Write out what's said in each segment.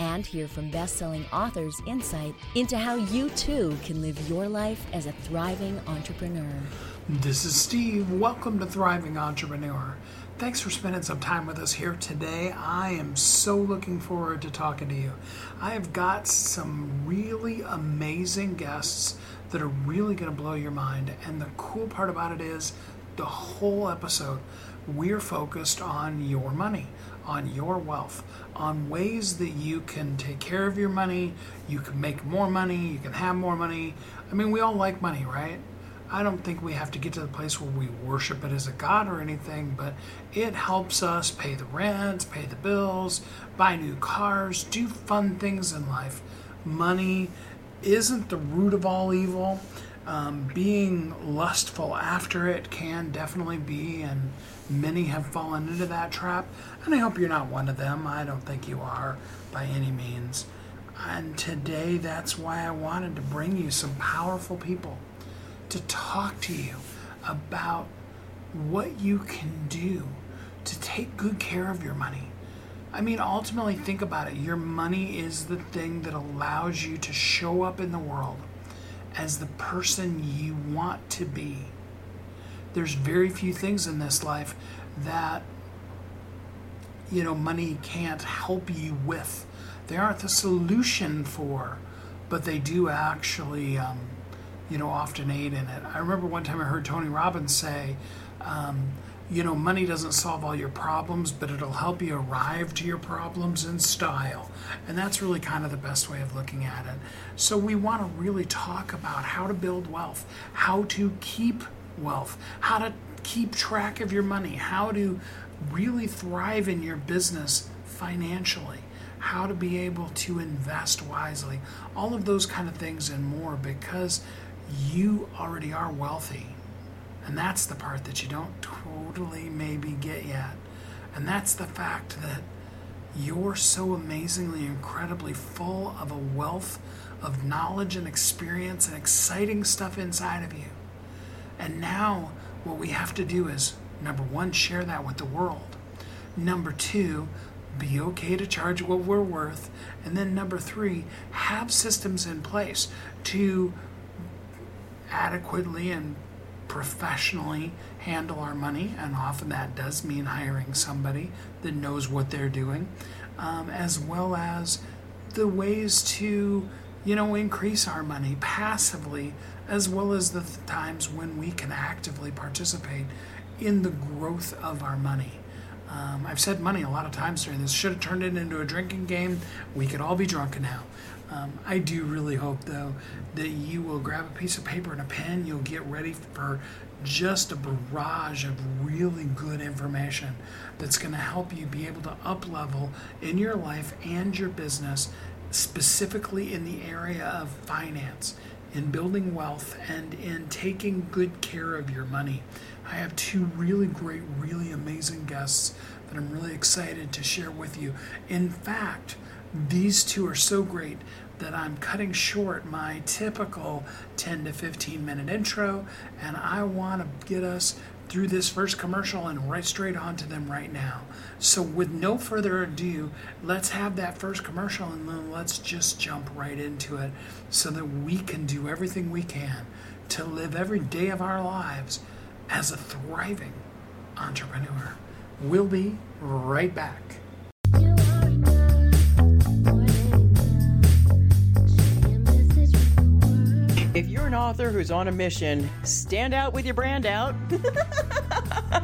And hear from best selling authors' insight into how you too can live your life as a thriving entrepreneur. This is Steve. Welcome to Thriving Entrepreneur. Thanks for spending some time with us here today. I am so looking forward to talking to you. I have got some really amazing guests that are really going to blow your mind. And the cool part about it is the whole episode, we're focused on your money, on your wealth, on ways that you can take care of your money, you can make more money, you can have more money. I mean, we all like money, right? I don't think we have to get to the place where we worship it as a god or anything, but it helps us pay the rent, pay the bills, buy new cars, do fun things in life. Money isn't the root of all evil. Um, being lustful after it can definitely be, and many have fallen into that trap. And I hope you're not one of them. I don't think you are by any means. And today, that's why I wanted to bring you some powerful people to talk to you about what you can do to take good care of your money. I mean, ultimately, think about it. Your money is the thing that allows you to show up in the world as the person you want to be. There's very few things in this life that, you know, money can't help you with. They aren't the solution for, but they do actually um, you know, often aid in it. I remember one time I heard Tony Robbins say, um, you know, money doesn't solve all your problems, but it'll help you arrive to your problems in style. And that's really kind of the best way of looking at it. So we want to really talk about how to build wealth, how to keep wealth, how to keep track of your money, how to really thrive in your business financially how to be able to invest wisely, all of those kind of things and more because you already are wealthy. And that's the part that you don't totally maybe get yet. And that's the fact that you're so amazingly, incredibly full of a wealth of knowledge and experience and exciting stuff inside of you. And now, what we have to do is number one, share that with the world. Number two, be okay to charge what we're worth. And then number three, have systems in place to adequately and professionally handle our money, and often that does mean hiring somebody that knows what they're doing, um, as well as the ways to, you know, increase our money passively, as well as the th- times when we can actively participate in the growth of our money. Um, I've said money a lot of times during this. Should have turned it into a drinking game. We could all be drunk now. Um, I do really hope, though, that you will grab a piece of paper and a pen. You'll get ready for just a barrage of really good information that's going to help you be able to up level in your life and your business, specifically in the area of finance, in building wealth, and in taking good care of your money. I have two really great, really amazing guests that I'm really excited to share with you. In fact, these two are so great that I'm cutting short my typical 10 to 15 minute intro, and I want to get us through this first commercial and right straight on to them right now. So, with no further ado, let's have that first commercial and then let's just jump right into it so that we can do everything we can to live every day of our lives as a thriving entrepreneur. We'll be right back. Author who's on a mission, stand out with your brand out.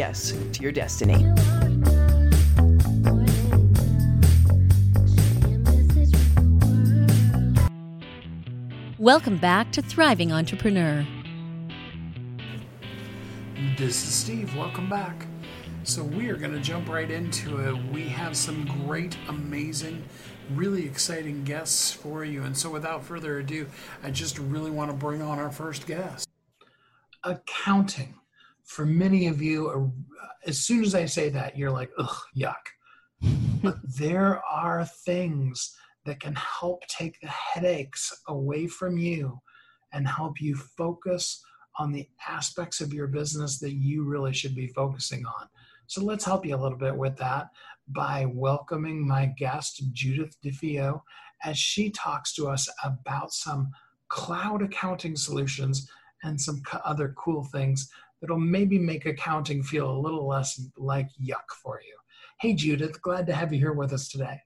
to your destiny. Welcome back to Thriving Entrepreneur. This is Steve. Welcome back. So, we are going to jump right into it. We have some great, amazing, really exciting guests for you. And so, without further ado, I just really want to bring on our first guest. Accounting. For many of you, as soon as I say that, you're like, ugh, yuck. but there are things that can help take the headaches away from you and help you focus on the aspects of your business that you really should be focusing on. So let's help you a little bit with that by welcoming my guest, Judith DeFeo, as she talks to us about some cloud accounting solutions and some other cool things that'll maybe make accounting feel a little less like yuck for you. Hey, Judith, glad to have you here with us today.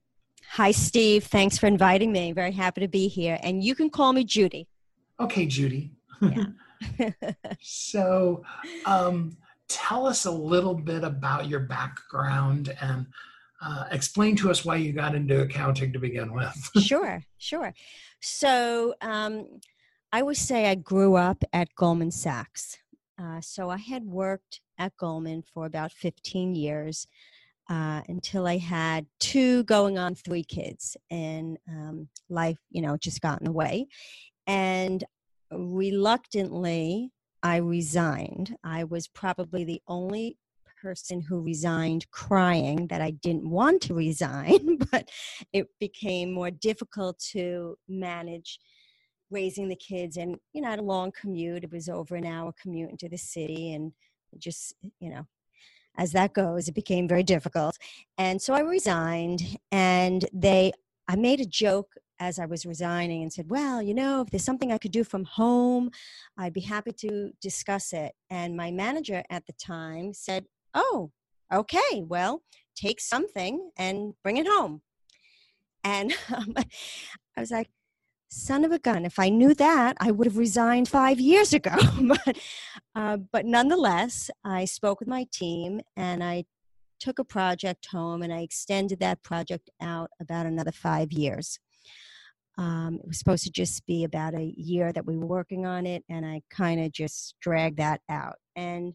Hi, Steve. Thanks for inviting me. Very happy to be here. And you can call me Judy. Okay, Judy. Yeah. so, um, tell us a little bit about your background and uh, explain to us why you got into accounting to begin with. sure, sure. So, um, I would say I grew up at Goldman Sachs. Uh, so, I had worked at Goldman for about 15 years uh, until I had two going on three kids, and um, life, you know, just got in the way. And reluctantly, I resigned. I was probably the only person who resigned crying that I didn't want to resign, but it became more difficult to manage raising the kids and you know I had a long commute it was over an hour commute into the city and just you know as that goes, it became very difficult. And so I resigned, and they, I made a joke as I was resigning and said, Well, you know, if there's something I could do from home, I'd be happy to discuss it. And my manager at the time said, Oh, okay, well, take something and bring it home. And um, I was like, son of a gun. If i knew that i would have resigned five years ago but, uh, but nonetheless i spoke with my team and i took a project home and i extended that project out about another five years. Um, it was supposed to just be about a year that we were working on it and i kind of just dragged that out. And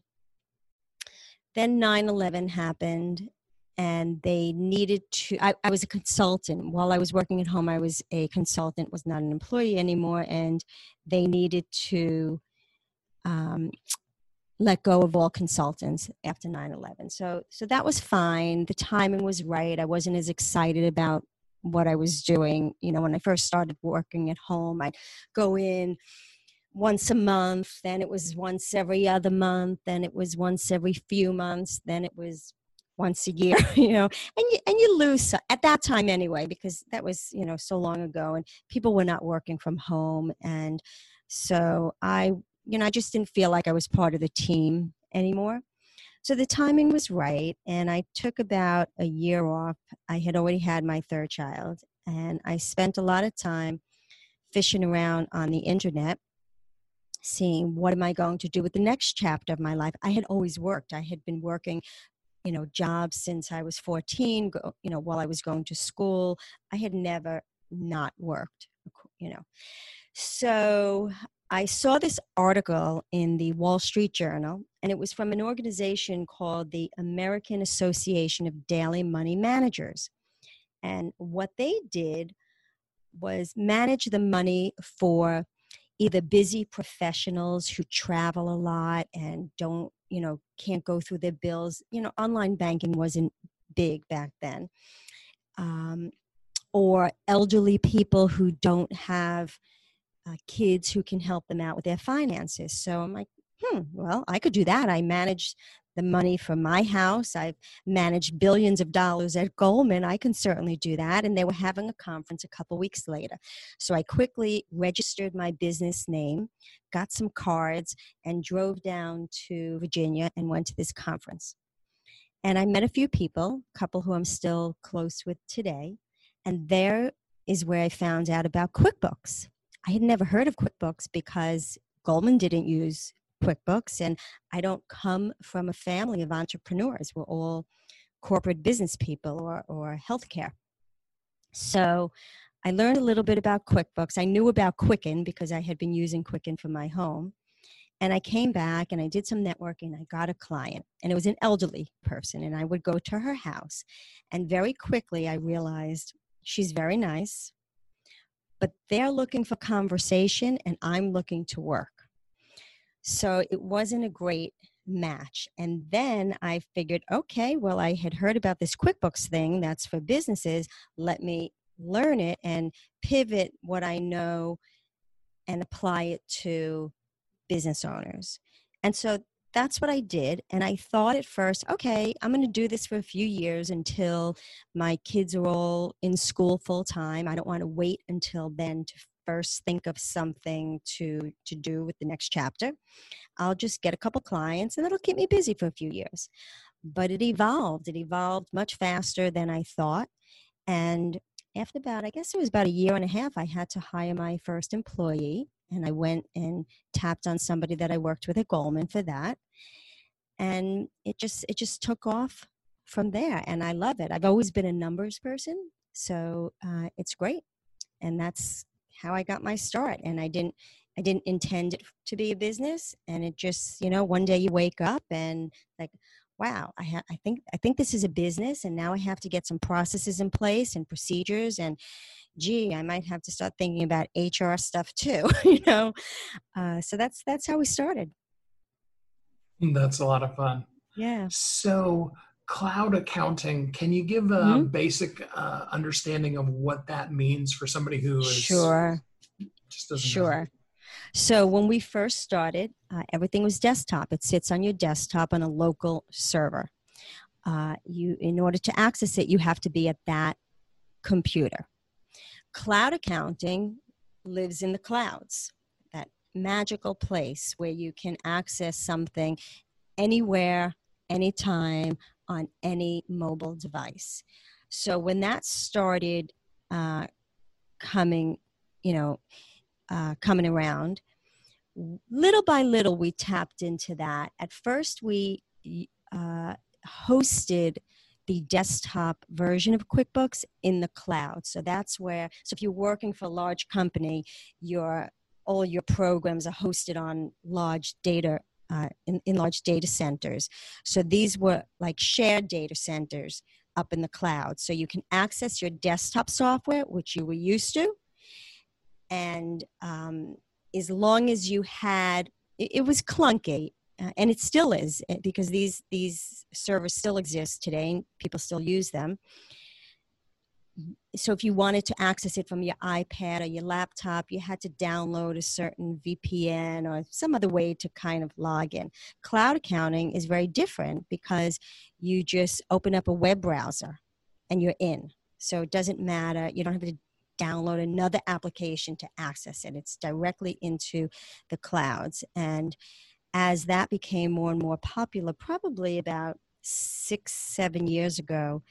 then 9-11 happened and they needed to I, I, was a consultant. While i was working at home i was a consultant was not an employee anymore and they needed to um, let go of all consultants after 9-11 so so that was fine. The timing was right. I wasn't as excited about what i was doing. You know when i first started working at home i'd go in once a month then it was once every other month then it was once every few months then it was once a year, you know, and you, and you lose at that time anyway, because that was, you know, so long ago and people were not working from home. And so I, you know, I just didn't feel like I was part of the team anymore. So the timing was right. And I took about a year off. I had already had my third child and I spent a lot of time fishing around on the internet seeing what am I going to do with the next chapter of my life. I had always worked. I had been working you know jobs since i was 14 go, you know while i was going to school i had never not worked you know so i saw this article in the wall street journal and it was from an organization called the American Association of Daily Money Managers. And what they did was manage the money for either busy professionals who travel a lot and don't, you know, can't go through their bills. You know, online banking wasn't big back then. Um, or elderly people who don't have uh, kids who can help them out with their finances. So I'm like, hmm, well, I could do that. I manage the money for my house. I've managed billions of dollars at Goldman. I can certainly do that. And they were having a conference a couple weeks later. So I quickly registered my business name, got some cards, and drove down to Virginia and went to this conference. And I met a few people, a couple who I'm still close with today. And there is where I found out about QuickBooks. I had never heard of QuickBooks because Goldman didn't use QuickBooks, and I don't come from a family of entrepreneurs. We're all corporate business people or, or healthcare. So I learned a little bit about QuickBooks. I knew about Quicken because I had been using Quicken for my home. And I came back and I did some networking. I got a client, and it was an elderly person. And I would go to her house. And very quickly, I realized she's very nice, but they're looking for conversation, and I'm looking to work. So it wasn't a great match. And then I figured, okay, well, I had heard about this QuickBooks thing that's for businesses. Let me learn it and pivot what I know and apply it to business owners. And so that's what I did. And I thought at first, okay, I'm going to do this for a few years until my kids are all in school full time. I don't want to wait until then to first think of something to to do with the next chapter. I'll just get a couple clients and that'll keep me busy for a few years. But it evolved. It evolved much faster than i thought. And after about i guess it was about a year and a half i had to hire my first employee and i went and tapped on somebody that i worked with at goldman for that. And it just it just took off from there and i love it. I've always been a numbers person so uh, it's great. And that's how I got my start. And I didn't I didn't intend it to be a business. And it just, you know, one day you wake up and like, wow, I ha- I think I think this is a business and now I have to get some processes in place and procedures and gee, I might have to start thinking about HR stuff too, you know. Uh, so that's that's how we started. That's a lot of fun. Yeah. So cloud accounting can you give a mm-hmm. basic uh, understanding of what that means for somebody who is sure. sure know? so when we first started uh, everything was desktop. It sits on your desktop on a local server. Uh, you in order to access it you have to be at that computer. Cloud accounting lives in the clouds that magical place where you can access something anywhere anytime on any mobile device. So when that started uh, coming, you know, uh, coming around, little by little we tapped into that. At first, we uh, hosted the desktop version of QuickBooks in the cloud. So that's where, so if you're working for a large company, your all your programs are hosted on large data uh, in, in large data centers. So these were like shared data centers up in the cloud. So you can access your desktop software, which you were used to. And um, as long as you had, it, it was clunky. Uh, and it still is eh, because these these servers still exist today and people still use them so if you wanted to access it from your iPad or your laptop, you had to download a certain VPN or some other way to kind of log in. Cloud accounting is very different because you just open up a web browser and you're in. So it doesn't matter. You don't have to download another application to access it. It's directly into the clouds. And as that became more and more popular, probably about six, seven years ago,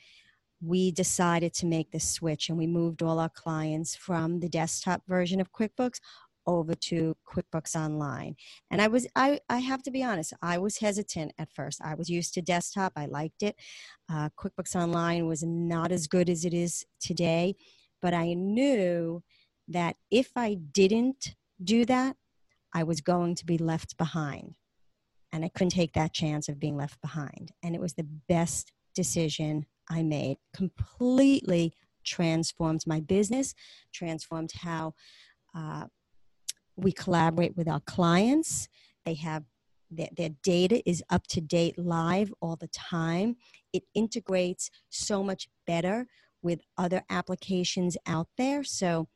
we decided to make the switch and we moved all our clients from the desktop version of QuickBooks over to QuickBooks Online. And I was I I have to be honest, I was hesitant at first. I was used to desktop. I liked it. Uh, QuickBooks Online was not as good as it is today, but I knew that if I didn't do that, I was going to be left behind. and I couldn't take that chance of being left behind. And it was the best decision I made. Completely transformed my business, transformed how uh, we collaborate with our clients. They have their, their data is up to date live all the time. It integrates so much better with other applications out there. So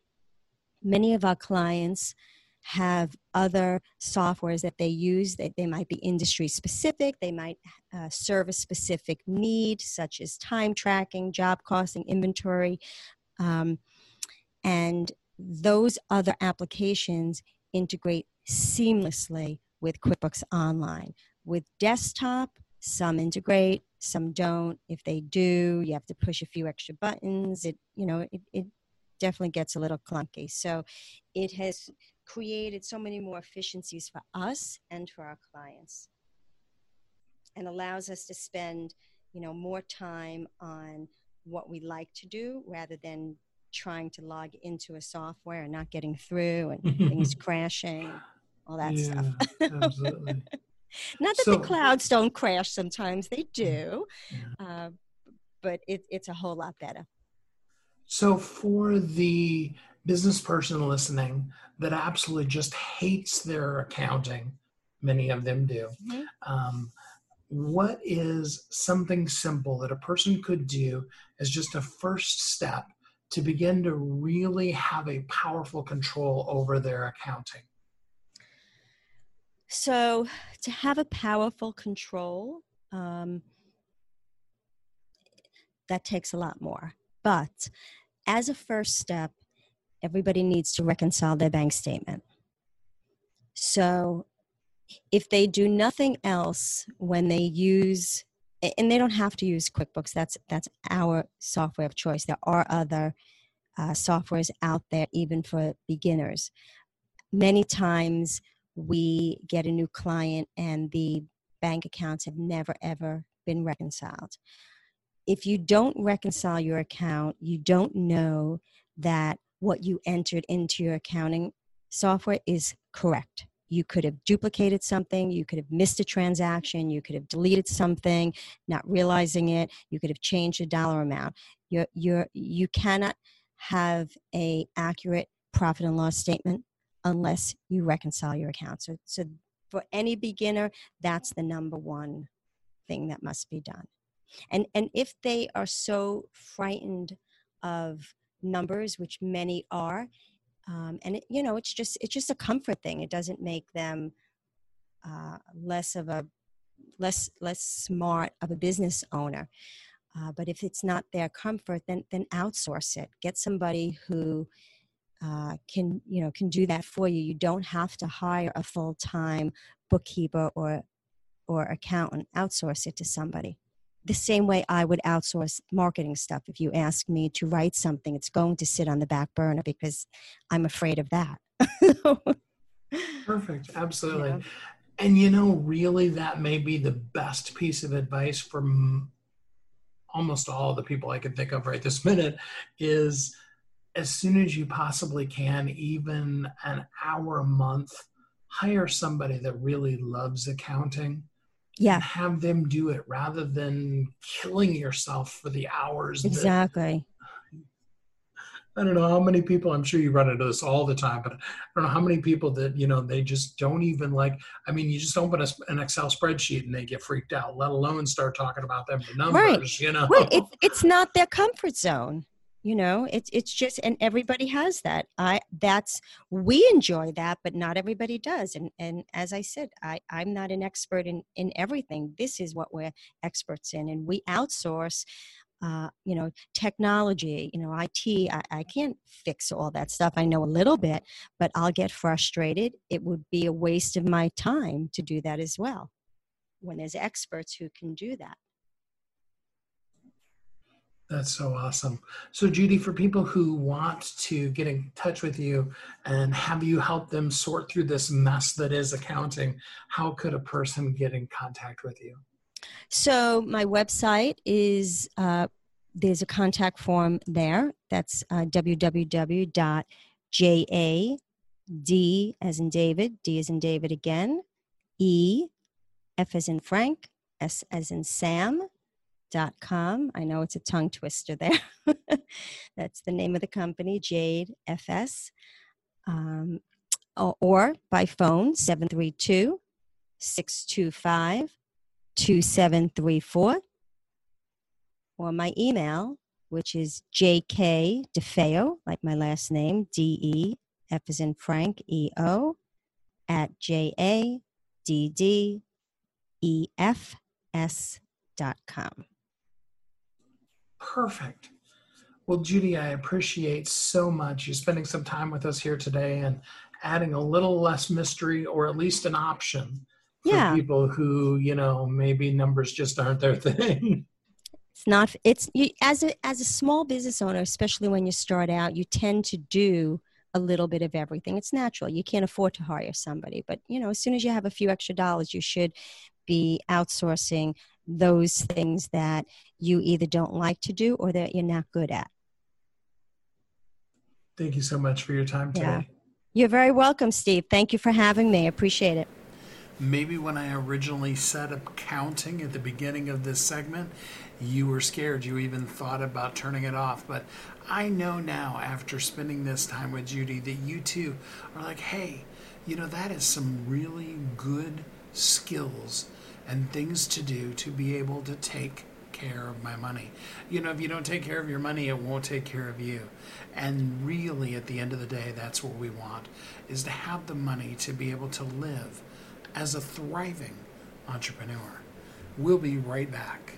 many of our clients have other softwares that they use that they might be industry specific they might uh, serve a specific need such as time tracking job costing inventory um, and those other applications integrate seamlessly with quickbooks online. With desktop some integrate some don't. If they do you have to push a few extra buttons. It you know it, it definitely gets a little clunky. So it has created so many more efficiencies for us and for our clients and allows us to spend you know more time on what we like to do rather than trying to log into a software and not getting through and things crashing all that yeah, stuff. absolutely. Not that so, the clouds don't crash sometimes they do yeah. uh, but it, it's a whole lot better. So for the business person listening that absolutely just hates their accounting, many of them do. Mm-hmm. Um, what is something simple that a person could do as just a first step to begin to really have a powerful control over their accounting? So, to have a powerful control, um, that takes a lot more. But as a first step, everybody needs to reconcile their bank statement. So if they do nothing else when they use and they don't have to use QuickBooks. That's that's our software of choice. There are other uh, softwares out there, even for beginners. Many times we get a new client and the bank accounts have never ever been reconciled. If you don't reconcile your account, you don't know that what you entered into your accounting software is correct. You could have duplicated something, you could have missed a transaction, you could have deleted something, not realizing it, you could have changed a dollar amount. You're, you're, you cannot have a accurate profit and loss statement unless you reconcile your accounts. So, so for any beginner, that's the number one thing that must be done. And, and if they are so frightened of numbers, which many are. Um, and it, you know, it's just it's just a comfort thing. It doesn't make them uh, less of a less less smart of a business owner. Uh, but if it's not their comfort, then then outsource it. Get somebody who uh, can you know can do that for you. You don't have to hire a full time bookkeeper or or accountant. Outsource it to somebody the same way I would outsource marketing stuff. If you ask me to write something, it's going to sit on the back burner because I'm afraid of that. Perfect. Absolutely. Yeah. And you know, really, that may be the best piece of advice for m- almost all the people I can think of right this minute is as soon as you possibly can, even an hour a month, hire somebody that really loves accounting yeah. have them do it rather than killing yourself for the hours exactly. That, i don't know how many people i'm sure you run into this all the time but i don't know how many people that you know they just don't even like i mean you just open a, an excel spreadsheet and they get freaked out let alone start talking about them the numbers right. you know? Right. It's, it's not their comfort zone you know it's it's just and everybody has that. I that's we enjoy that but not everybody does and and as i said i i'm not an expert in in everything. This is what we're experts in and we outsource uh, you know technology you know it I, I can't fix all that stuff. I know a little bit but i'll get frustrated. It would be a waste of my time to do that as well when there's experts who can do that that's so awesome. So, Judy, for people who want to get in touch with you and have you help them sort through this mess that is accounting, how could a person get in contact with you? So, my website is uh, there's a contact form there. That's uh, www.jad as in David, D as in David again, E F as in Frank, S as in Sam, dot com. I know it's a tongue twister there. That's the name of the company, Jade FS. Um, or by phone, 732 625 2734. Or my email, which is jk defeo, like my last name, D E F is in Frank, E O, at J A D D E F S dot com. Perfect. Well, Judy, I appreciate so much you spending some time with us here today and adding a little less mystery or at least an option for Yeah. people who, you know, maybe numbers just aren't their thing. It's not. It's you, as a as a small business owner, especially when you start out, you tend to do a little bit of everything. It's natural. You can't afford to hire somebody, but you know, as soon as you have a few extra dollars, you should be outsourcing those things that you either don't like to do or that you're not good at. Thank you so much for your time today. Yeah. You're very welcome, Steve. Thank you for having me. I appreciate it. Maybe when I originally set up counting at the beginning of this segment, you were scared. You even thought about turning it off. But I know now, after spending this time with Judy, that you too are like, hey, you know, that is some really good skills and things to do to be able to take care of my money. You know, if you don't take care of your money, it won't take care of you. And really, at the end of the day, that's what we want is to have the money to be able to live as a thriving entrepreneur. We'll be right back.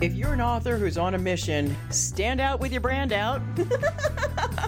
If you're an author who's on a mission, stand out with your brand out.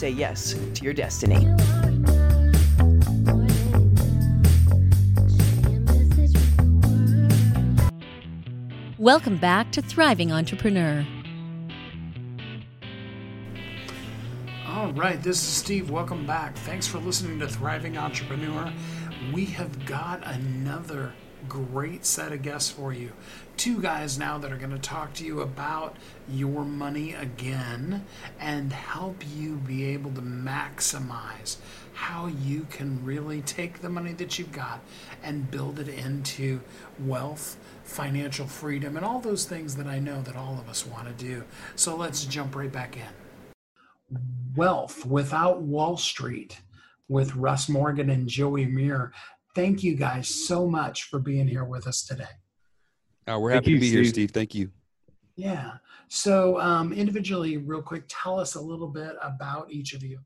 say yes to your destiny. Welcome back to Thriving Entrepreneur. All right, this is Steve. Welcome back. Thanks for listening to Thriving Entrepreneur. We have got another great set of guests for you. Two guys now that are going to talk to you about your money again and help you be able to maximize how you can really take the money that you've got and build it into wealth, financial freedom, and all those things that I know that all of us want to do. So let's jump right back in. Wealth Without Wall Street with Russ Morgan and Joey Muir. Thank you guys so much for being here with us today. Uh, we're Thank happy you, to be here, Steve. Steve. Thank you. Yeah. So, um, individually, real quick, tell us a little bit about each of you.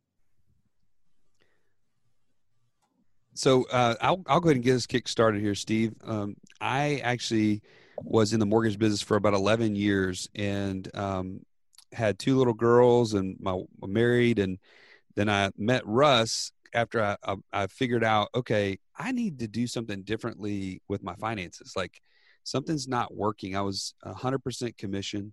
So uh, I'll I'll go ahead and get us kick started here, Steve. Um, I actually was in the mortgage business for about 11 years and um, had two little girls and my married and then I met Russ after I, I I figured out okay I need to do something differently with my finances like something's not working. I was 100% commission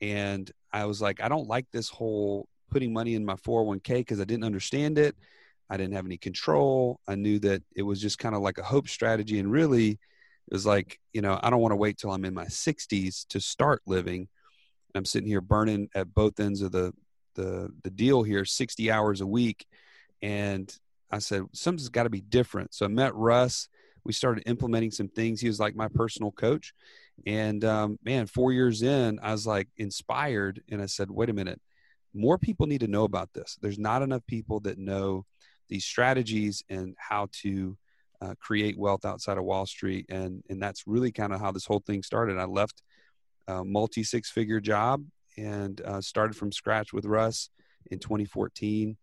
and I was like I don't like this whole putting money in my 401k because I didn't understand it. I didn't have any control. I knew that it was just kind of like a hope strategy. And really, it was like, you know, I don't want to wait till I'm in my 60s to start living. I'm sitting here burning at both ends of the, the, the deal here, 60 hours a week. And I said, something's got to be different. So I met Russ. We started implementing some things. He was like my personal coach. And um, man, four years in, I was like inspired. And I said, wait a minute more people need to know about this. There's not enough people that know these strategies and how to uh, create wealth outside of Wall Street. And, and that's really kind of how this whole thing started. I left a multi six figure job and uh, started from scratch with Russ in 2014.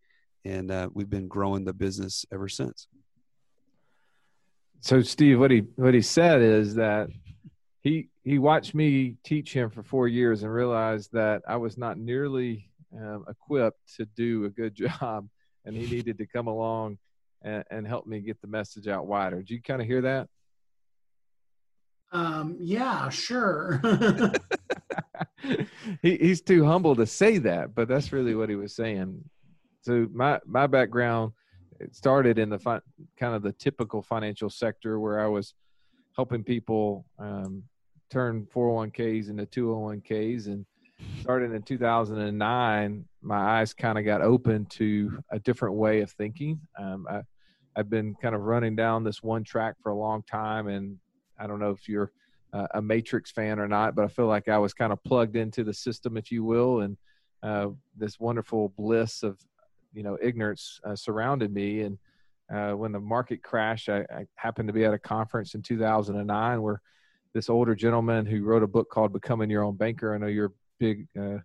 And uh, we've been growing the business ever since. So, Steve, what he what he said is that he he watched me teach him for four years and realized that I was not nearly um, equipped to do a good job, and he needed to come along and, and help me get the message out wider. Did you kind of hear that? Um, yeah, sure. he, he's too humble to say that, but that's really what he was saying. So my my background it started in the fi- kind of the typical financial sector where I was helping people um, turn 401ks into 201ks and started in 2009 my eyes kind of got open to a different way of thinking. Um, I, i've been kind of running down this one track for a long time. And i don't know if you're uh, a matrix fan or not but i feel like i was kind of plugged into the system if you will. And uh, this wonderful bliss of you know ignorance uh, surrounded me. And uh, when the market crashed I, I, happened to be at a conference in 2009 where this older gentleman who wrote a book called becoming your own banker i know you're big uh,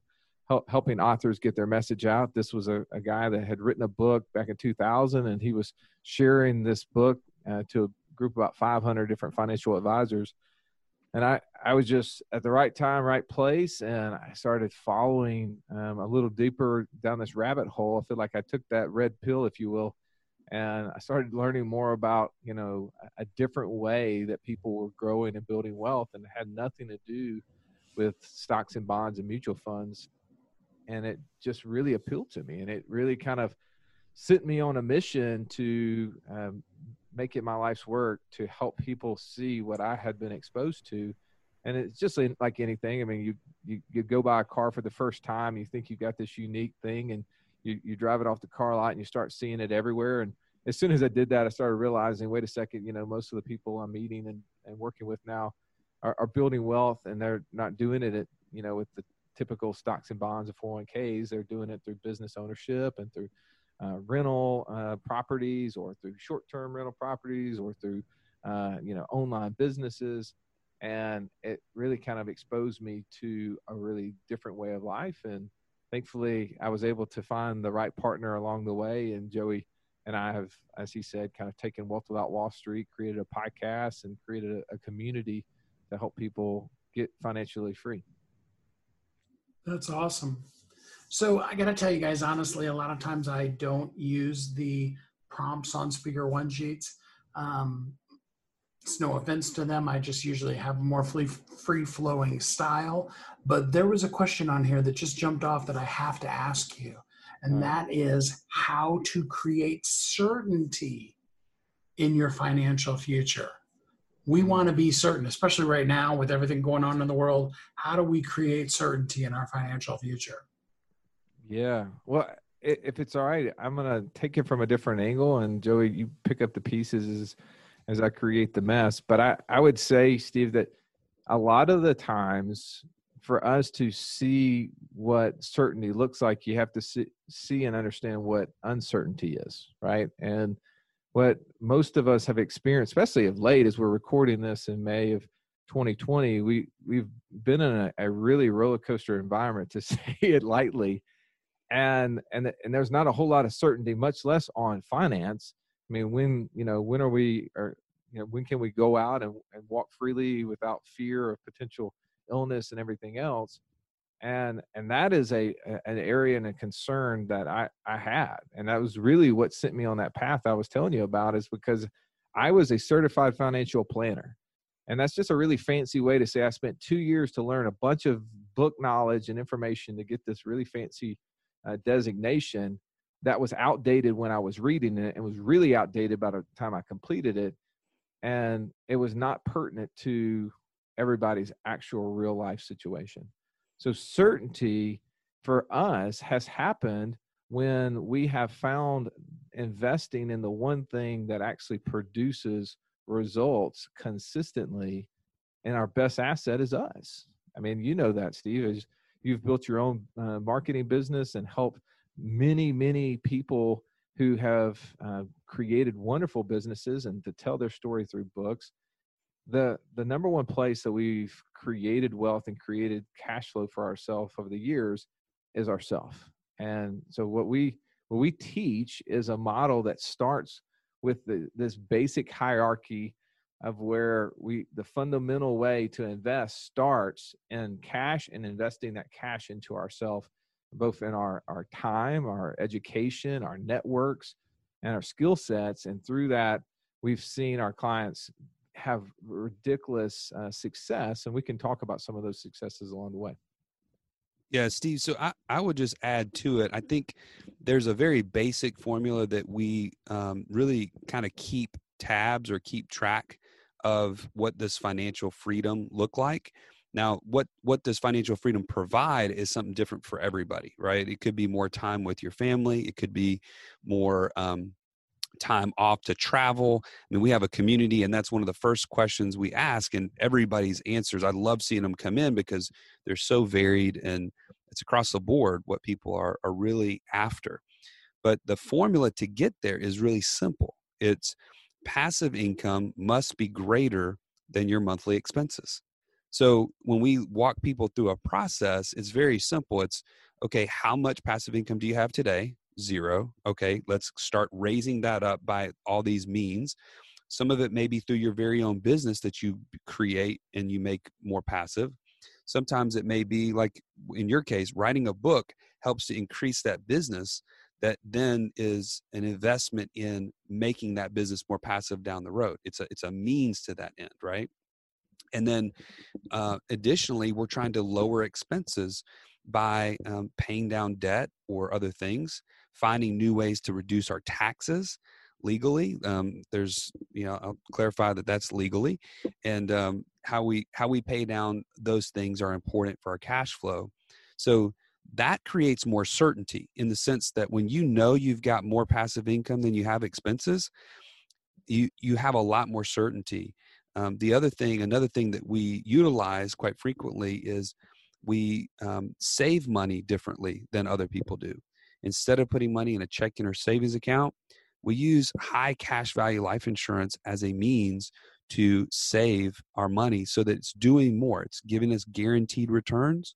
help, helping authors get their message out. This was a, a, guy that had written a book back in 2000 and he was sharing this book uh, to a group of about 500 different financial advisors and I, I was just at the right time, right place, and I started following um, a little deeper down this rabbit hole. I feel like I took that red pill, if you will, and I started learning more about you know a different way that people were growing and building wealth, and had nothing to do with stocks and bonds and mutual funds, and it just really appealed to me, and it really kind of sent me on a mission to um, make it my life's work to help people see what I had been exposed to. And it's just like anything. I mean, you, you, you go buy a car for the first time, you think you've got this unique thing and you, you drive it off the car lot and you start seeing it everywhere. And as soon as I did that, I started realizing, wait a second, you know, most of the people I'm meeting and, and working with now are, are building wealth and they're not doing it at, you know, with the typical stocks and bonds of 401ks. They're doing it through business ownership and through uh, rental uh, properties or through short-term rental properties or through uh, you know online businesses and it really kind of exposed me to a really different way of life and thankfully i was able to find the right partner along the way and joey and i have as he said kind of taken wealth without wall street created a podcast and created a, a community to help people get financially free. That's awesome so I got to tell you guys honestly, a lot of times I don't use the prompts on Speaker One Sheets. Um, it's no offense to them. I just usually have a more free, free flowing style. But there was a question on here that just jumped off that I have to ask you, and that is how to create certainty in your financial future. We want to be certain, especially right now with everything going on in the world. How do we create certainty in our financial future? Yeah. Well, if it's all right, I'm gonna take it from a different angle, and Joey, you pick up the pieces as as I create the mess. But I I would say, Steve, that a lot of the times for us to see what certainty looks like, you have to see, see and understand what uncertainty is, right? And what most of us have experienced, especially of late, as we're recording this in May of 2020, we we've been in a, a really roller coaster environment, to say it lightly and and and there's not a whole lot of certainty, much less on finance. I mean, when you know when are we or you know when can we go out and, and walk freely without fear of potential illness and everything else? And and that is a, a an area and a concern that I I had, and that was really what sent me on that path I was telling you about, is because I was a certified financial planner. And that's just a really fancy way to say I spent two years to learn a bunch of book knowledge and information to get this really fancy uh, designation that was outdated when I was reading it and was really outdated by the time I completed it. And it was not pertinent to everybody's actual real life situation. So, certainty for us has happened when we have found investing in the one thing that actually produces results consistently and our best asset is us i mean you know that steve is you've built your own uh, marketing business and helped many many people who have uh, created wonderful businesses and to tell their story through books. The the number one place that we've created wealth and created cash flow for ourselves over the years is ourself. And so what we what we teach is a model that starts with the, this basic hierarchy of where we the fundamental way to invest starts in cash and investing that cash into ourselves both in our our time our education our networks and our skill sets and through that we've seen our clients have ridiculous uh, success and we can talk about some of those successes along the way. Yeah steve so i, I would just add to it i think there's a very basic formula that we um, really kind of keep tabs or keep track of what does financial freedom look like now what what does financial freedom provide is something different for everybody right it could be more time with your family it could be more um, time off to travel. I mean, we have a community, and that's one of the first questions we ask, and everybody's answers. I love seeing them come in because they're so varied and it's across the board what people are, are really after. But the formula to get there is really simple it's passive income must be greater than your monthly expenses. So when we walk people through a process, it's very simple. It's okay, how much passive income do you have today? zero. Okay, let's start raising that up by all these means. Some of it may be through your very own business that you create and you make more passive. Sometimes it may be like in your case, writing a book helps to increase that business that then is an investment in making that business more passive down the road. It's a it's a means to that end, right? And then uh, additionally, we're trying to lower expenses by um, paying down debt or other things finding new ways to reduce our taxes legally um, there's you know i'll clarify that that's legally and um, how we how we pay down those things are important for our cash flow so that creates more certainty in the sense that when you know you've got more passive income than you have expenses you you have a lot more certainty um, the other thing another thing that we utilize quite frequently is we um, save money differently than other people do Instead of putting money in a checking or savings account, we use high cash value life insurance as a means to save our money so that it's doing more. It's giving us guaranteed returns,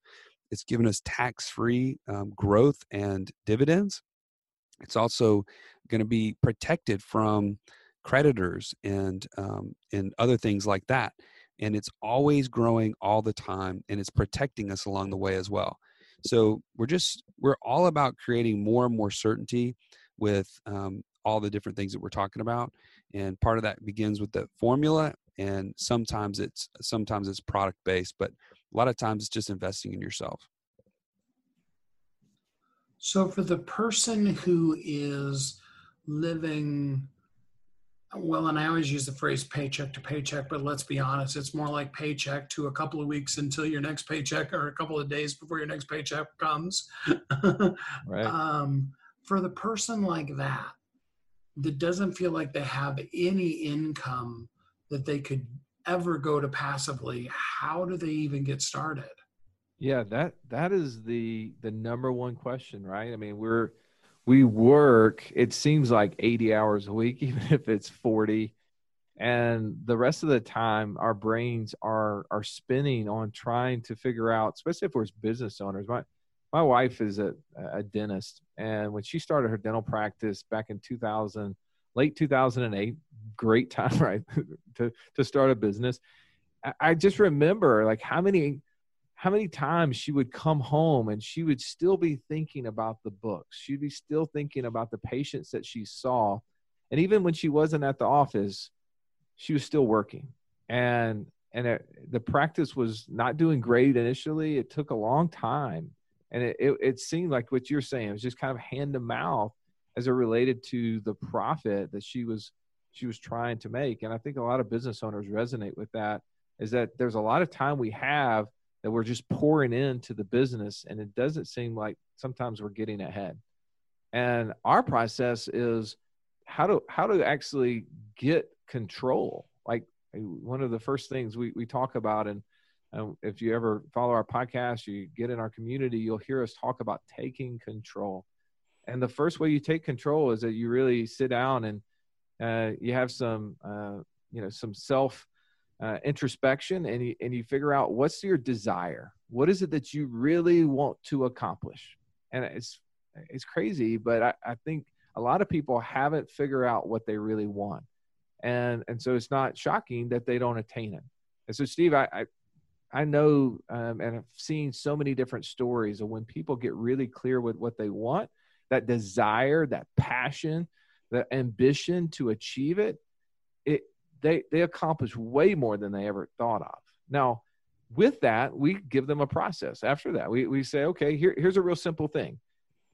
it's giving us tax free um, growth and dividends. It's also going to be protected from creditors and um, and other things like that and it's always growing all the time and it's protecting us along the way as well so we're just we're all about creating more and more certainty with um, all the different things that we're talking about, and part of that begins with the formula, and sometimes it's sometimes it's product based, but a lot of times it's just investing in yourself. So for the person who is living well, and I always use the phrase paycheck to paycheck, but let's be honest, it's more like paycheck to a couple of weeks until your next paycheck or a couple of days before your next paycheck comes. right. Um, for the person like that, that doesn't feel like they have any income that they could ever go to passively, how do they even get started? Yeah, that that is the the number one question, right? I mean, we're we work it seems like 80 hours a week even if it's 40 and the rest of the time our brains are are spinning on trying to figure out especially if we're business owners my my wife is a, a dentist and when she started her dental practice back in 2000 late 2008 great time right to to start a business I, I just remember like how many how many times she would come home and she would still be thinking about the books. She'd be still thinking about the patients that she saw. And even when she wasn't at the office, she was still working. And and it, the practice was not doing great initially. It took a long time. And it, it, it seemed like what you're saying, it was just kind of hand to mouth as it related to the profit that she was she was trying to make. And I think a lot of business owners resonate with that is that there's a lot of time we have – that we're just pouring into the business and it doesn't seem like sometimes we're getting ahead and our process is how to how to actually get control like one of the first things we, we talk about and Um, if you ever follow our podcast, you get in our community, you'll hear us talk about taking control. And the first way you take control is that you really sit down and uh, you have some, uh, you know, some self uh, introspection, and you and you figure out what's your desire. What is it that you really want to accomplish? And it's it's crazy, but I, I think a lot of people haven't figured out what they really want, and and so it's not shocking that they don't attain it. And so, Steve, I, I I know um, and I've seen so many different stories of when people get really clear with what they want, that desire, that passion, that ambition to achieve it, it they they accomplish way more than they ever thought of. Now, with that, we give them a process. After that, we we say, okay, here, here's a real simple thing.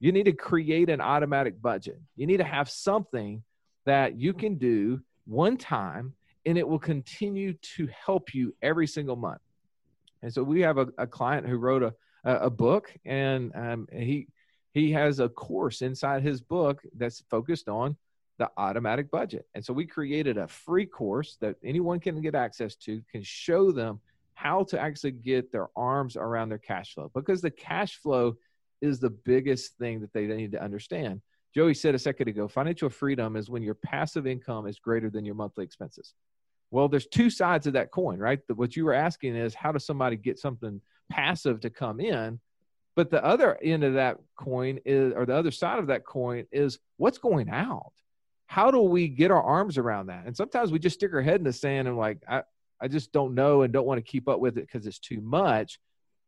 You need to create an automatic budget. You need to have something that you can do one time and it will continue to help you every single month. And so we have a, a client who wrote a, a book and um, he, he has a course inside his book that's focused on the automatic budget. And so we created a free course that anyone can get access to, can show them how to actually get their arms around their cash flow because the cash flow is the biggest thing that they need to understand. Joey said a second ago financial freedom is when your passive income is greater than your monthly expenses. Well, there's two sides of that coin, right? What you were asking is how does somebody get something passive to come in? But the other end of that coin is, or the other side of that coin is what's going out? How do we get our arms around that? And sometimes we just stick our head in the sand and like, I, I just don't know and don't want to keep up with it because it's too much.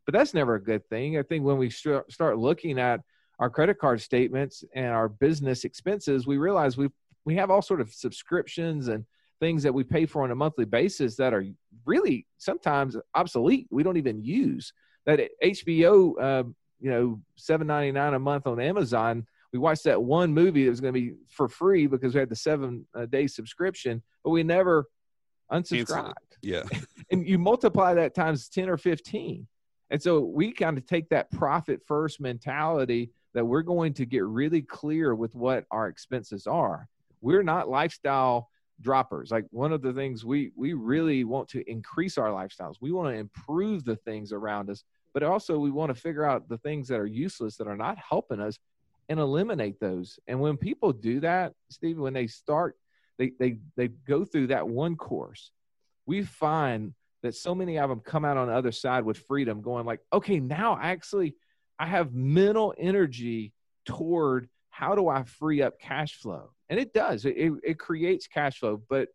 But that's never a good thing. I think when we start looking at our credit card statements and our business expenses, we realize we we have all sort of subscriptions and things that we pay for on a monthly basis that are really sometimes obsolete. We don't even use that HBO, um, you know, seven ninety nine a month on Amazon. We watched that one movie that was going to be for free because we had the seven uh, day subscription, but we never unsubscribed. Yeah, and you multiply that times ten or fifteen, and so we kind of take that profit first mentality that we're going to get really clear with what our expenses are. We're not lifestyle droppers like one of the things we we really want to increase our lifestyles we want to improve the things around us but also we want to figure out the things that are useless that are not helping us and eliminate those. And when people do that steve when they start they they they go through that one course we find that so many of them come out on the other side with freedom going like okay now actually i have mental energy toward how do i free up cash flow. And it does it, it creates cash flow but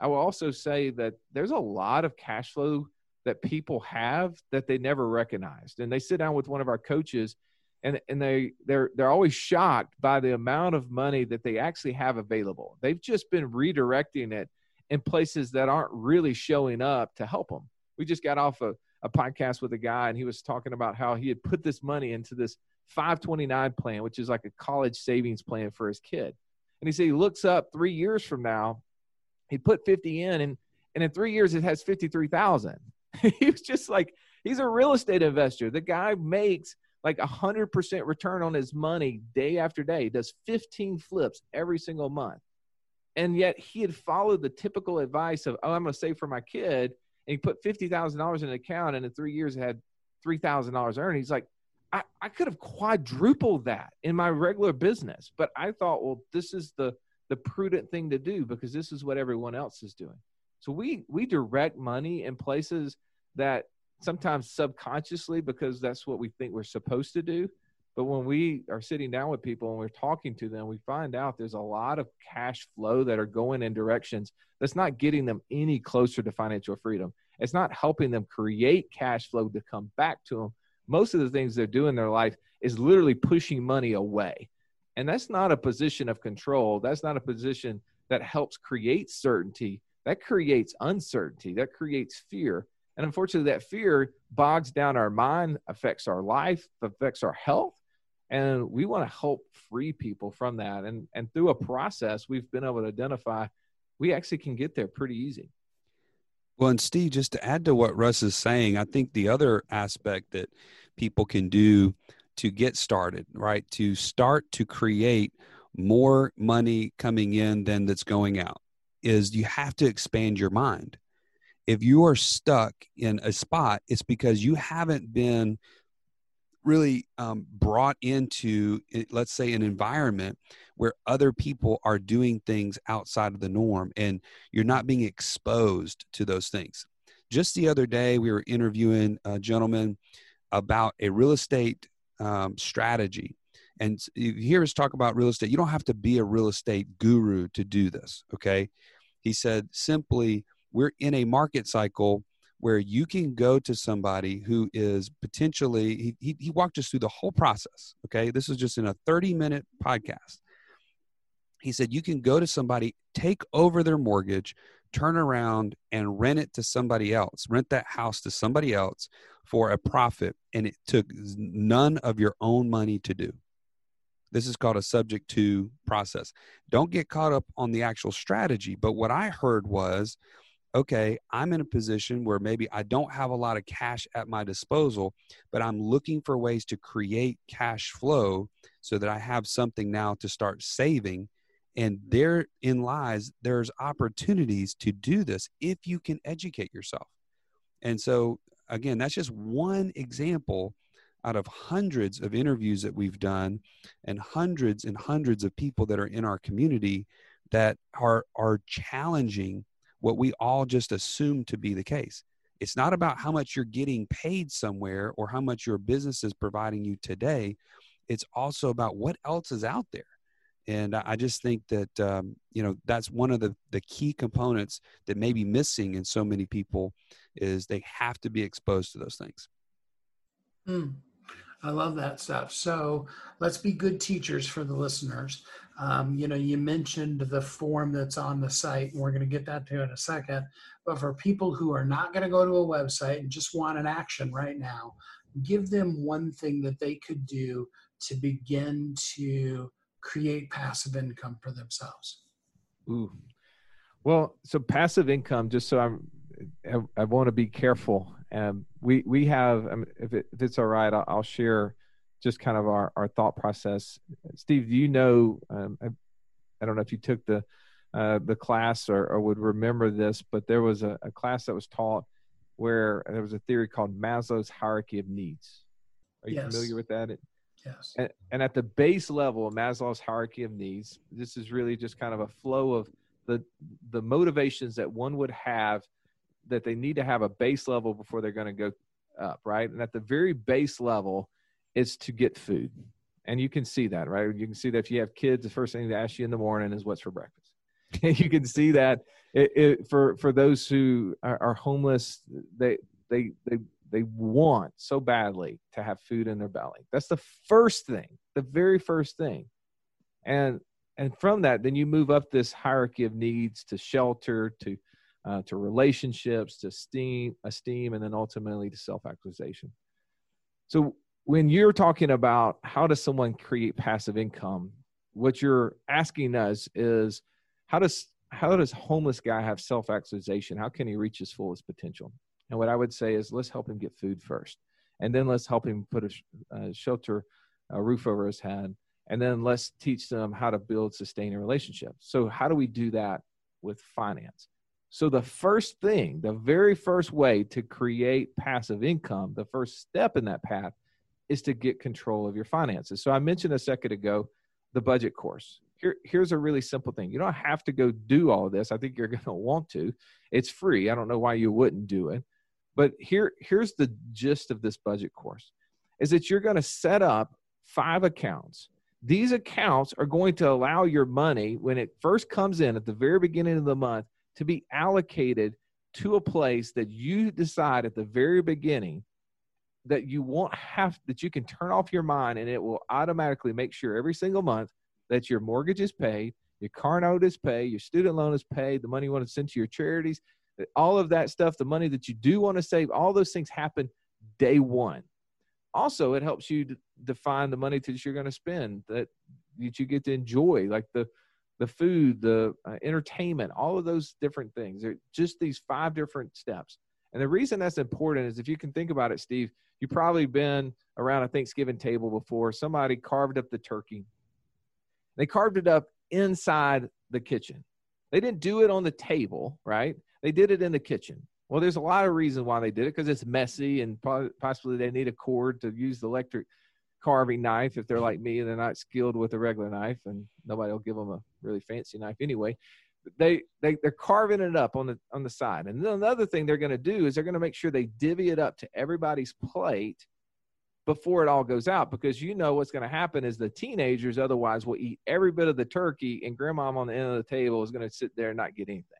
i will also say that there's a lot of cash flow that people have that they never recognized. And they sit down with one of our coaches and and they they're they're always shocked by the amount of money that they actually have available. They've just been redirecting it in places that aren't really showing up to help them we just got off a, a podcast with a guy and he was talking about how he had put this money into this 529 plan which is like a college savings plan for his kid. And he said he looks up three years from now, he put 50 in, and, and in three years it has 53,000. he was just like, he's a real estate investor. The guy makes like a 100% return on his money day after day, does 15 flips every single month. And yet he had followed the typical advice of, oh, I'm going to save for my kid. And he put $50,000 in an account, and in three years had $3,000 earned. He's like, I, I could have quadrupled that in my regular business. But I thought, well, this is the the prudent thing to do because this is what everyone else is doing. So we we direct money in places that sometimes subconsciously because that's what we think we're supposed to do. But when we are sitting down with people and we're talking to them, we find out there's a lot of cash flow that are going in directions that's not getting them any closer to financial freedom. It's not helping them create cash flow to come back to them, most of the things they do in their life is literally pushing money away. And that's not a position of control. That's not a position that helps create certainty. That creates uncertainty. That creates fear. And unfortunately, that fear bogs down our mind, affects our life, affects our health. And we want to help free people from that. And, and through a process, we've been able to identify we actually can get there pretty easy. Well, and Steve, just to add to what Russ is saying, I think the other aspect that people can do to get started, right, to start to create more money coming in than that's going out, is you have to expand your mind. if you are stuck in a spot, it's because you haven't been really um, brought into, let's say, an environment where other people are doing things outside of the norm and you're not being exposed to those things. Just the other day, we were interviewing a gentleman about a real estate um, strategy. And you hear us talk about real estate. You don't have to be a real estate guru to do this. Okay. He said simply, we're in a market cycle where you can go to somebody who is potentially he, he, he, walked us through the whole process okay this is just in a 30 minute podcast he said you can go to somebody take over their mortgage turn around and rent it to somebody else rent that house to somebody else for a profit and it took none of your own money to do this is called a subject to process don't get caught up on the actual strategy but what i heard was okay, I'm in a position where maybe I don't have a lot of cash at my disposal, but I'm looking for ways to create cash flow so that I have something now to start saving. And therein lies, there's opportunities to do this if you can educate yourself. And so, again, that's just one example out of hundreds of interviews that we've done and hundreds and hundreds of people that are in our community that are are challenging what we all just assume to be the case. It's not about how much you're getting paid somewhere or how much your business is providing you today. It's also about what else is out there. And I just think that, um, you know, that's one of the, the key components that may be missing in so many people is they have to be exposed to those things. Mm, I love that stuff. So let's be good teachers for the listeners. Um, you know, you mentioned the form that's on the site, and we're going to get that to in a second. But for people who are not going to go to a website and just want an action right now, give them one thing that they could do to begin to create passive income for themselves. Ooh. Well, so passive income, just so I'm, I, I want to be careful. Um, we we have, I mean, if, it, if it's all right, I'll, I'll share just kind of our, our thought process. Steve, do you know? Um, I, I, don't know if you took the uh, the class or, or, would remember this, but there was a, a, class that was taught where there was a theory called Maslow's hierarchy of needs. Are you yes. familiar with that? It, yes. And, and at the base level of Maslow's hierarchy of needs, this is really just kind of a flow of the the motivations that one would have that they need to have a base level before they're going to go up, right? And at the very base level, is to get food. And you can see that, right? You can see that if you have kids, the first thing they ask you in the morning is what's for breakfast. you can see that it, it, for for those who are, are homeless, they they they they want so badly to have food in their belly. That's the first thing, the very first thing. And and from that, then you move up this hierarchy of needs to shelter, to uh, to relationships, to esteem, esteem, and then ultimately to self-actualization. So when you're talking about how does someone create passive income, what you're asking us is how does how does homeless guy have self actualization? How can he reach his fullest potential? And what I would say is let's help him get food first, and then let's help him put a, a shelter, a roof over his head, and then let's teach them how to build, sustain relationships. So how do we do that with finance? So the first thing, the very first way to create passive income, the first step in that path is to get control of your finances. So I mentioned a second ago the budget course. Here, here's a really simple thing. You don't have to go do all this. I think you're going to want to. It's free. I don't know why you wouldn't do it. But here, here's the gist of this budget course is that you're going to set up five accounts. These accounts are going to allow your money when it first comes in at the very beginning of the month to be allocated to a place that you decide at the very beginning that you won't have that you can turn off your mind and it will automatically make sure every single month that your mortgage is paid, your car note is paid, your student loan is paid, the money you want to send to your charities, all of that stuff, the money that you do want to save, all those things happen day one. Also, it helps you define the money that you're going to spend that that you get to enjoy, like the the food, the uh, entertainment, all of those different things. They're just these five different steps. And the reason that's important is if you can think about it, Steve, you've probably been around a Thanksgiving table before. Somebody carved up the turkey. They carved it up inside the kitchen. They didn't do it on the table, right? They did it in the kitchen. Well, there's a lot of reasons why they did it because it's messy and possibly they need a cord to use the electric carving knife if they're like me and they're not skilled with a regular knife and nobody will give them a really fancy knife anyway they they they're carving it up on the on the side and then another thing they're going to do is they're going to make sure they divvy it up to everybody's plate before it all goes out because you know what's going to happen is the teenagers otherwise will eat every bit of the turkey and grandmom on the end of the table is going to sit there and not get anything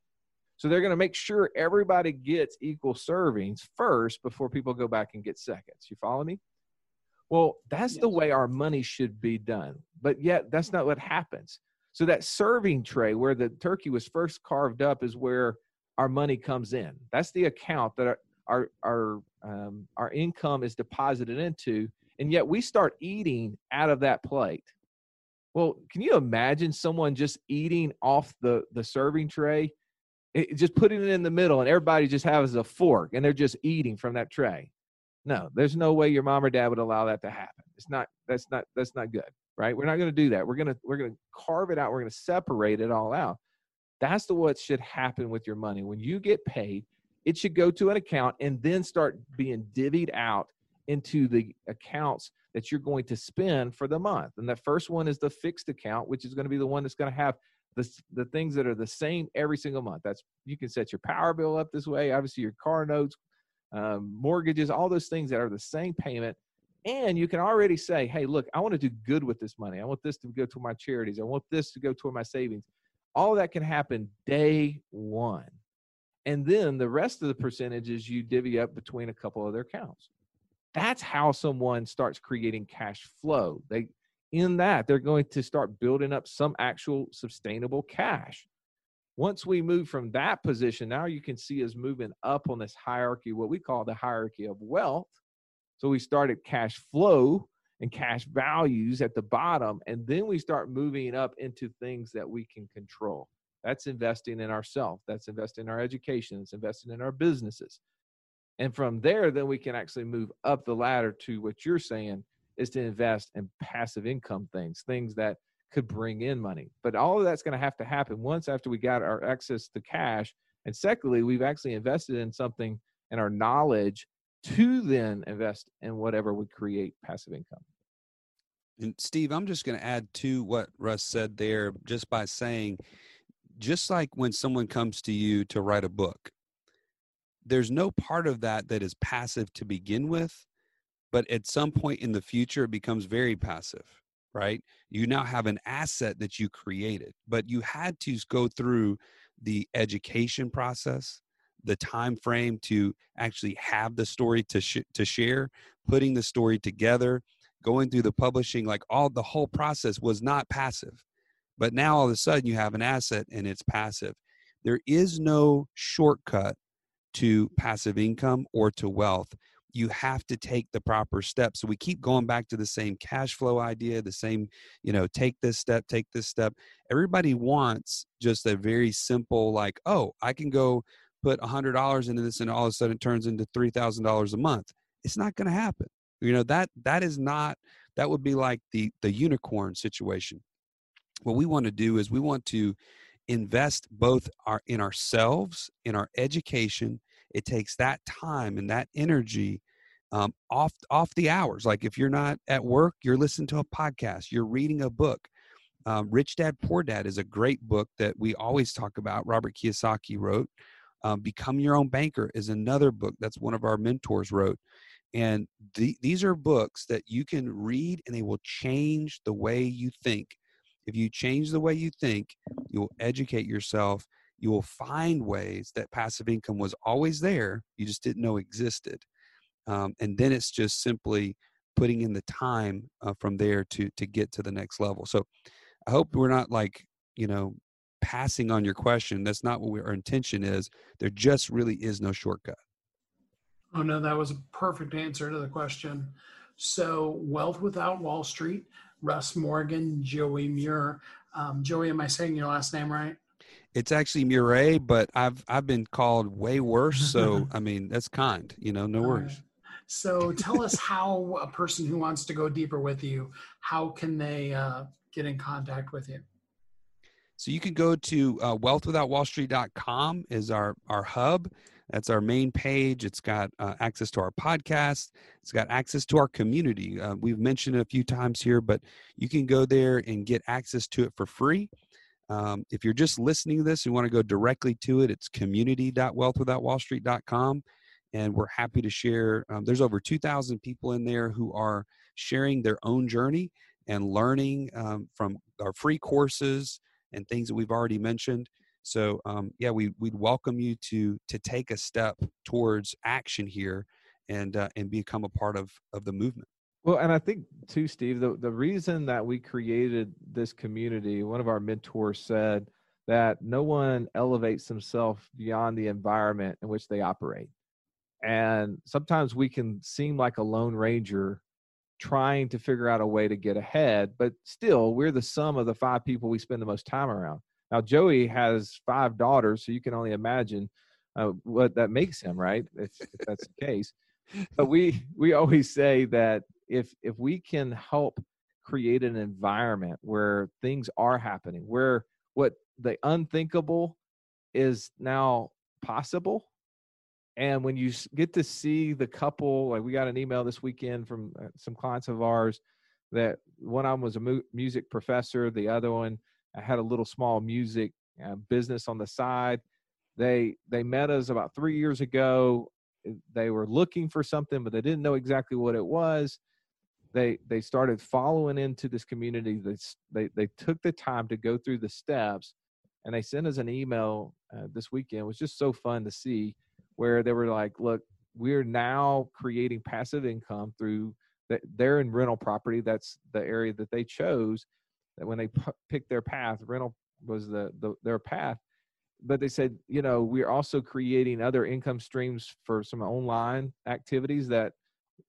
so they're going to make sure everybody gets equal servings first before people go back and get seconds. You follow me? Well, that's yes. the way our money should be done. But yet, that's not what happens. So that serving tray where the turkey was first carved up is where our money comes in. That's the account that our our our, um, our income is deposited into, and yet we start eating out of that plate. Well, can you imagine someone just eating off the the serving tray it, just putting it in the middle and everybody just has a fork and they're just eating from that tray. No, there's no way your mom or dad would allow that to happen. It's not that's not that's not good, right? We're not going to do that. We're going to we're going to carve it out. We're going to separate it all out. That's the what should happen with your money. When you get paid, it should go to an account and then start being divvied out into the accounts that you're going to spend for the month. And the first one is the fixed account, which is going to be the one that's going to have the, the things that are the same every single month. That's you can set your power bill up this way. Obviously, your car notes, um, mortgages, all those things that are the same payment. And you can already say, hey, look, I want to do good with this money. I want this to go to my charities. I want this to go toward my savings. All that can happen day one. And then the rest of the percentages you divvy up between a couple other accounts. That's how someone starts creating cash flow. They in that, they're going to start building up some actual sustainable cash. Once we move from that position, now you can see us moving up on this hierarchy, what we call the hierarchy of wealth. So we started cash flow and cash values at the bottom, and then we start moving up into things that we can control. That's investing in ourselves, that's investing in our education, it's investing in our businesses. And from there, then we can actually move up the ladder to what you're saying is to invest in passive income things, things that could bring in money. But all of that's going to have to happen once after we got our access to cash. And secondly, we've actually invested in something and our knowledge to then invest in whatever we create passive income. And Steve, I'm just going to add to what Russ said there just by saying, just like when someone comes to you to write a book, there's no part of that that is passive to begin with but at some point in the future it becomes very passive right? You now have an asset that you created but you had to go through the education process the time frame to actually have the story to sh- to share putting the story together going through the publishing like all the whole process was not passive but now all of a sudden you have an asset and it's passive. There is no shortcut to passive income or to wealth you have to take the proper steps. So we keep going back to the same cash flow idea, the same, you know, take this step, take this step. Everybody wants just a very simple, like, oh, I can go put a hundred dollars into this and all of a sudden it turns into three thousand dollars a month. It's not going to happen. You know, that that is not that would be like the the unicorn situation. What we want to do is we want to invest both our in ourselves, in our education, it takes that time and that energy um, off off the hours. Like if you're not at work, you're listening to a podcast, you're reading a book. Um, Rich Dad Poor Dad is a great book that we always talk about. Robert Kiyosaki wrote. Um, Become Your Own Banker is another book that's one of our mentors wrote. And th- these are books that you can read and they will change the way you think. If you change the way you think, you'll educate yourself you will find ways that passive income was always there you just didn't know existed um, and then it's just simply putting in the time uh, from there to to get to the next level. So i hope we're not like you know passing on your question that's not what we, our intention is there just really is no shortcut. Oh no that was a perfect answer to the question. So wealth without wall street russ morgan joey muir um, joey am i saying your last name right it's actually Murray, but I've I've been called way worse. So I mean, that's kind. You know, no worries. Right. So tell us how a person who wants to go deeper with you, how can they uh, get in contact with you? So you can go to uh, wealthwithoutwallstreet.com is our our hub. That's our main page. It's got uh, access to our podcast. It's got access to our community. Uh, we've mentioned it a few times here, but you can go there and get access to it for free. Um, if you're just listening to this and want to go directly to it, it's community.wealthwithoutwallstreet.com. And we're happy to share. Um, there's over 2,000 people in there who are sharing their own journey and learning um, from our free courses and things that we've already mentioned. So um, yeah, we we'd welcome you to to take a step towards action here and uh, and become a part of of the movement. Well, and I think too, Steve, the, the reason that we created this community, one of our mentors said that no one elevates themselves beyond the environment in which they operate. And sometimes we can seem like a lone ranger trying to figure out a way to get ahead, but still, we're the sum of the five people we spend the most time around. Now, Joey has five daughters, so you can only imagine uh, what that makes him, right? If, if that's the case. But we we always say that if if we can help create an environment where things are happening, where what the unthinkable is now possible, and when you get to see the couple, like we got an email this weekend from uh, some clients of ours that one of them was a mu- music professor, the other one had a little small music uh, business on the side. They they met us about three years ago. They were looking for something, but they didn't know exactly what it was. They they started following into this community. They they they took the time to go through the steps, and they sent us an email uh, this weekend. It was just so fun to see where they were like, look, we're now creating passive income through that they're in rental property. That's the area that they chose. That when they p- picked their path, rental was the, the their path. But they said, you know, we're also creating other income streams for some online activities that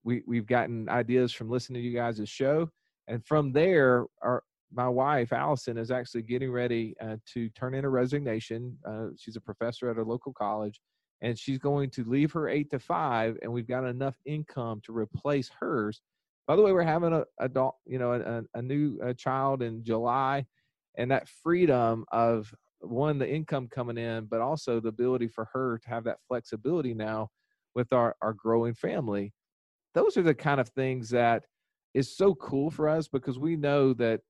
we we've gotten ideas from listening to you guys' show, and from there, our my wife Allison is actually getting ready uh, to turn in a resignation. Uh, she's a professor at a local college, and she's going to leave her eight to five, and we've got enough income to replace hers. By the way, we're having a you know, a, a new a child in July, and that freedom of one the income coming in, but also the ability for her to have that flexibility now with our our growing family. Those are the kind of things that is so cool for us because we know that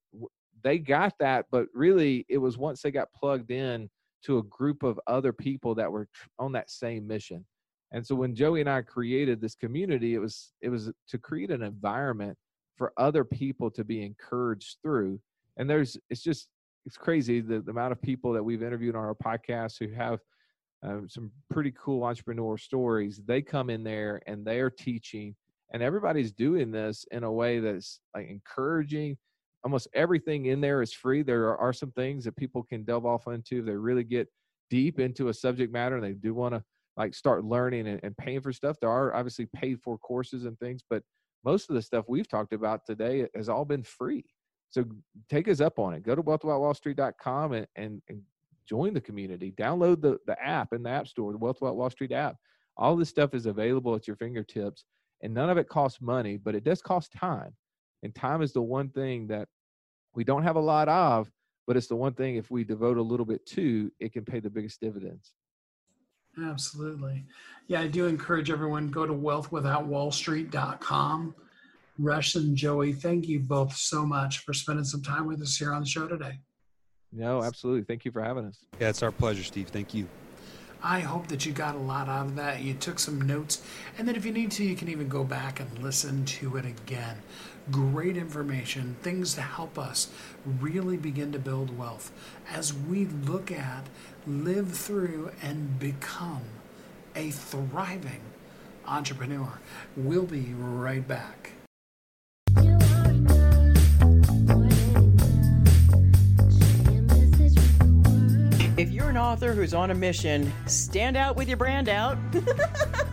they got that, but really it was once they got plugged in to a group of other people that were on that same mission. And so when Joey and I created this community, it was it was to create an environment for other people to be encouraged through. And there's it's just it's crazy the, the amount of people that we've interviewed on our podcast who have um, some pretty cool entrepreneur stories. They come in there and they are teaching, and everybody's doing this in a way that's like encouraging almost everything in there is free. There are, some things that people can delve off into if they really get deep into a subject matter and they do want to like start learning and, and paying for stuff. There are obviously paid for courses and things, but most of the stuff we've talked about today has all been free. So take us up on it. Go to wealthwithoutwallstreet.com and, and, and join the community. Download the, the app in the App Store, the Wealth Wall Street app. All this stuff is available at your fingertips, and none of it costs money, but it does cost time. And time is the one thing that we don't have a lot of, but it's the one thing if we devote a little bit to, it can pay the biggest dividends. Absolutely. Yeah, I do encourage everyone go to wealthwithoutwallstreet.com. Russ and Joey, thank you both so much for spending some time with us here on the show today. No, absolutely. Thank you for having us. Yeah, it's our pleasure, Steve. Thank you. I hope that you got a lot out of that. You took some notes, and then if you need to, you can even go back and listen to it again. Great information, things to help us really begin to build wealth as we look at, live through, and become a thriving entrepreneur. We'll be right back. An author who's on a mission, stand out with your brand out.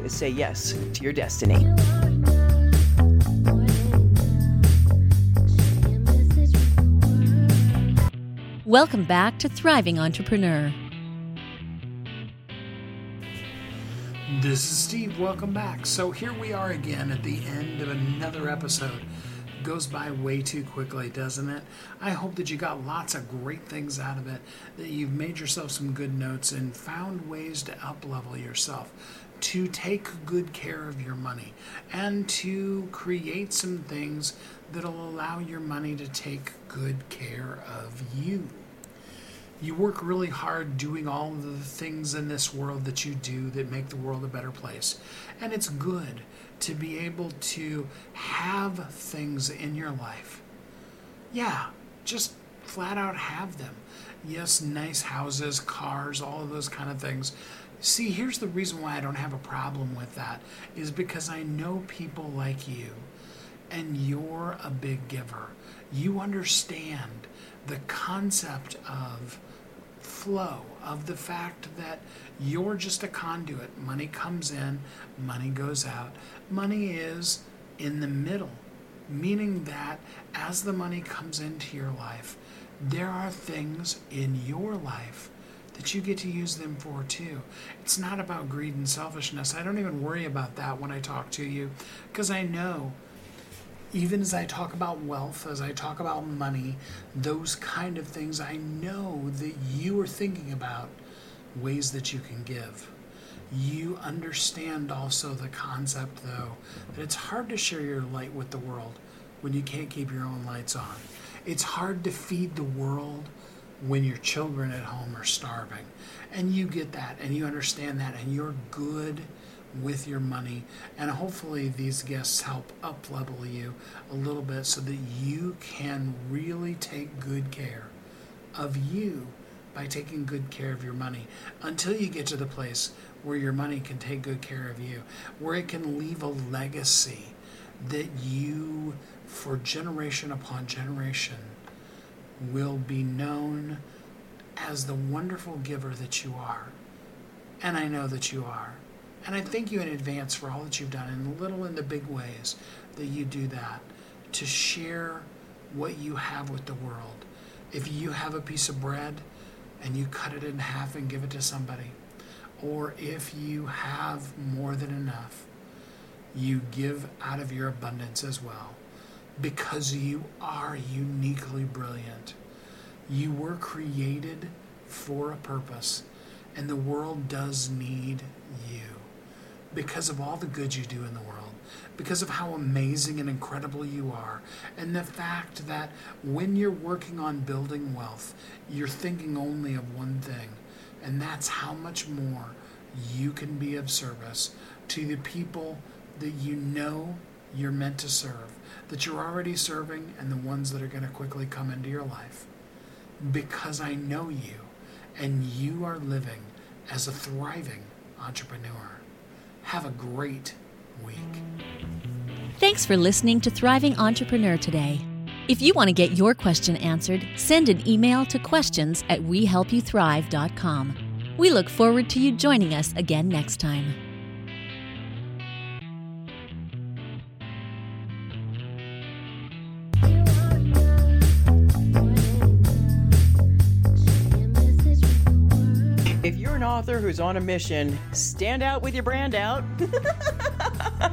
is say yes to your destiny. Welcome back to Thriving Entrepreneur. This is Steve. Welcome back. So here we are again at the end of another episode. It goes by way too quickly, doesn't it? I hope that you got lots of great things out of it, that you've made yourself some good notes and found ways to uplevel yourself, to take good care of your money, and to create some things that'll allow your money to take good care of you you work really hard doing all the things in this world that you do that make the world a better place. And it's good to be able to have things in your life. Yeah, just flat out have them. Yes, nice houses, cars, all of those kind of things. See, here's the reason why I don't have a problem with that is because I know people like you and you're a big giver. You understand the concept of flow of the fact that you're just a conduit. Money comes in, money goes out. Money is in the middle, meaning that as the money comes into your life, there are things in your life that you get to use them for too. It's not about greed and selfishness. I don't even worry about that when I talk to you because I know even as I talk about wealth, as I talk about money, those kind of things, I know that you are thinking about ways that you can give. You understand also the concept, though, that it's hard to share your light with the world when you can't keep your own lights on. It's hard to feed the world when your children at home are starving. And you get that and you understand that, and you're good with your money. And hopefully, these guests help up level you a little bit so that you can really take good care of you by taking good care of your money until you get to the place where your money can take good care of you, where it can leave a legacy that you, for generation upon generation, will be known as the wonderful giver that you are. And I know that you are. And I thank you in advance for all that you've done in the little and the big ways that you do that to share what you have with the world. If you have a piece of bread and you cut it in half and give it to somebody, or if you have more than enough, you give out of your abundance as well because you are uniquely brilliant. You were created for a purpose, and the world does need you because of all the good you do in the world, because of how amazing and incredible you are, and the fact that when you're working on building wealth, you're thinking only of one thing, and that's how much more you can be of service to the people that you know you're meant to serve, that you're already serving, and the ones that are going to quickly come into your life. Because I know you, and you are living as a thriving entrepreneur. Have a great week. Thanks for listening to Thriving Entrepreneur today. If you want to get your question answered, send an email to questions at wehelpyouthrive.com. We look forward to you joining us again next time. Author who's on a mission. Stand out with your brand out.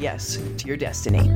yes to your destiny.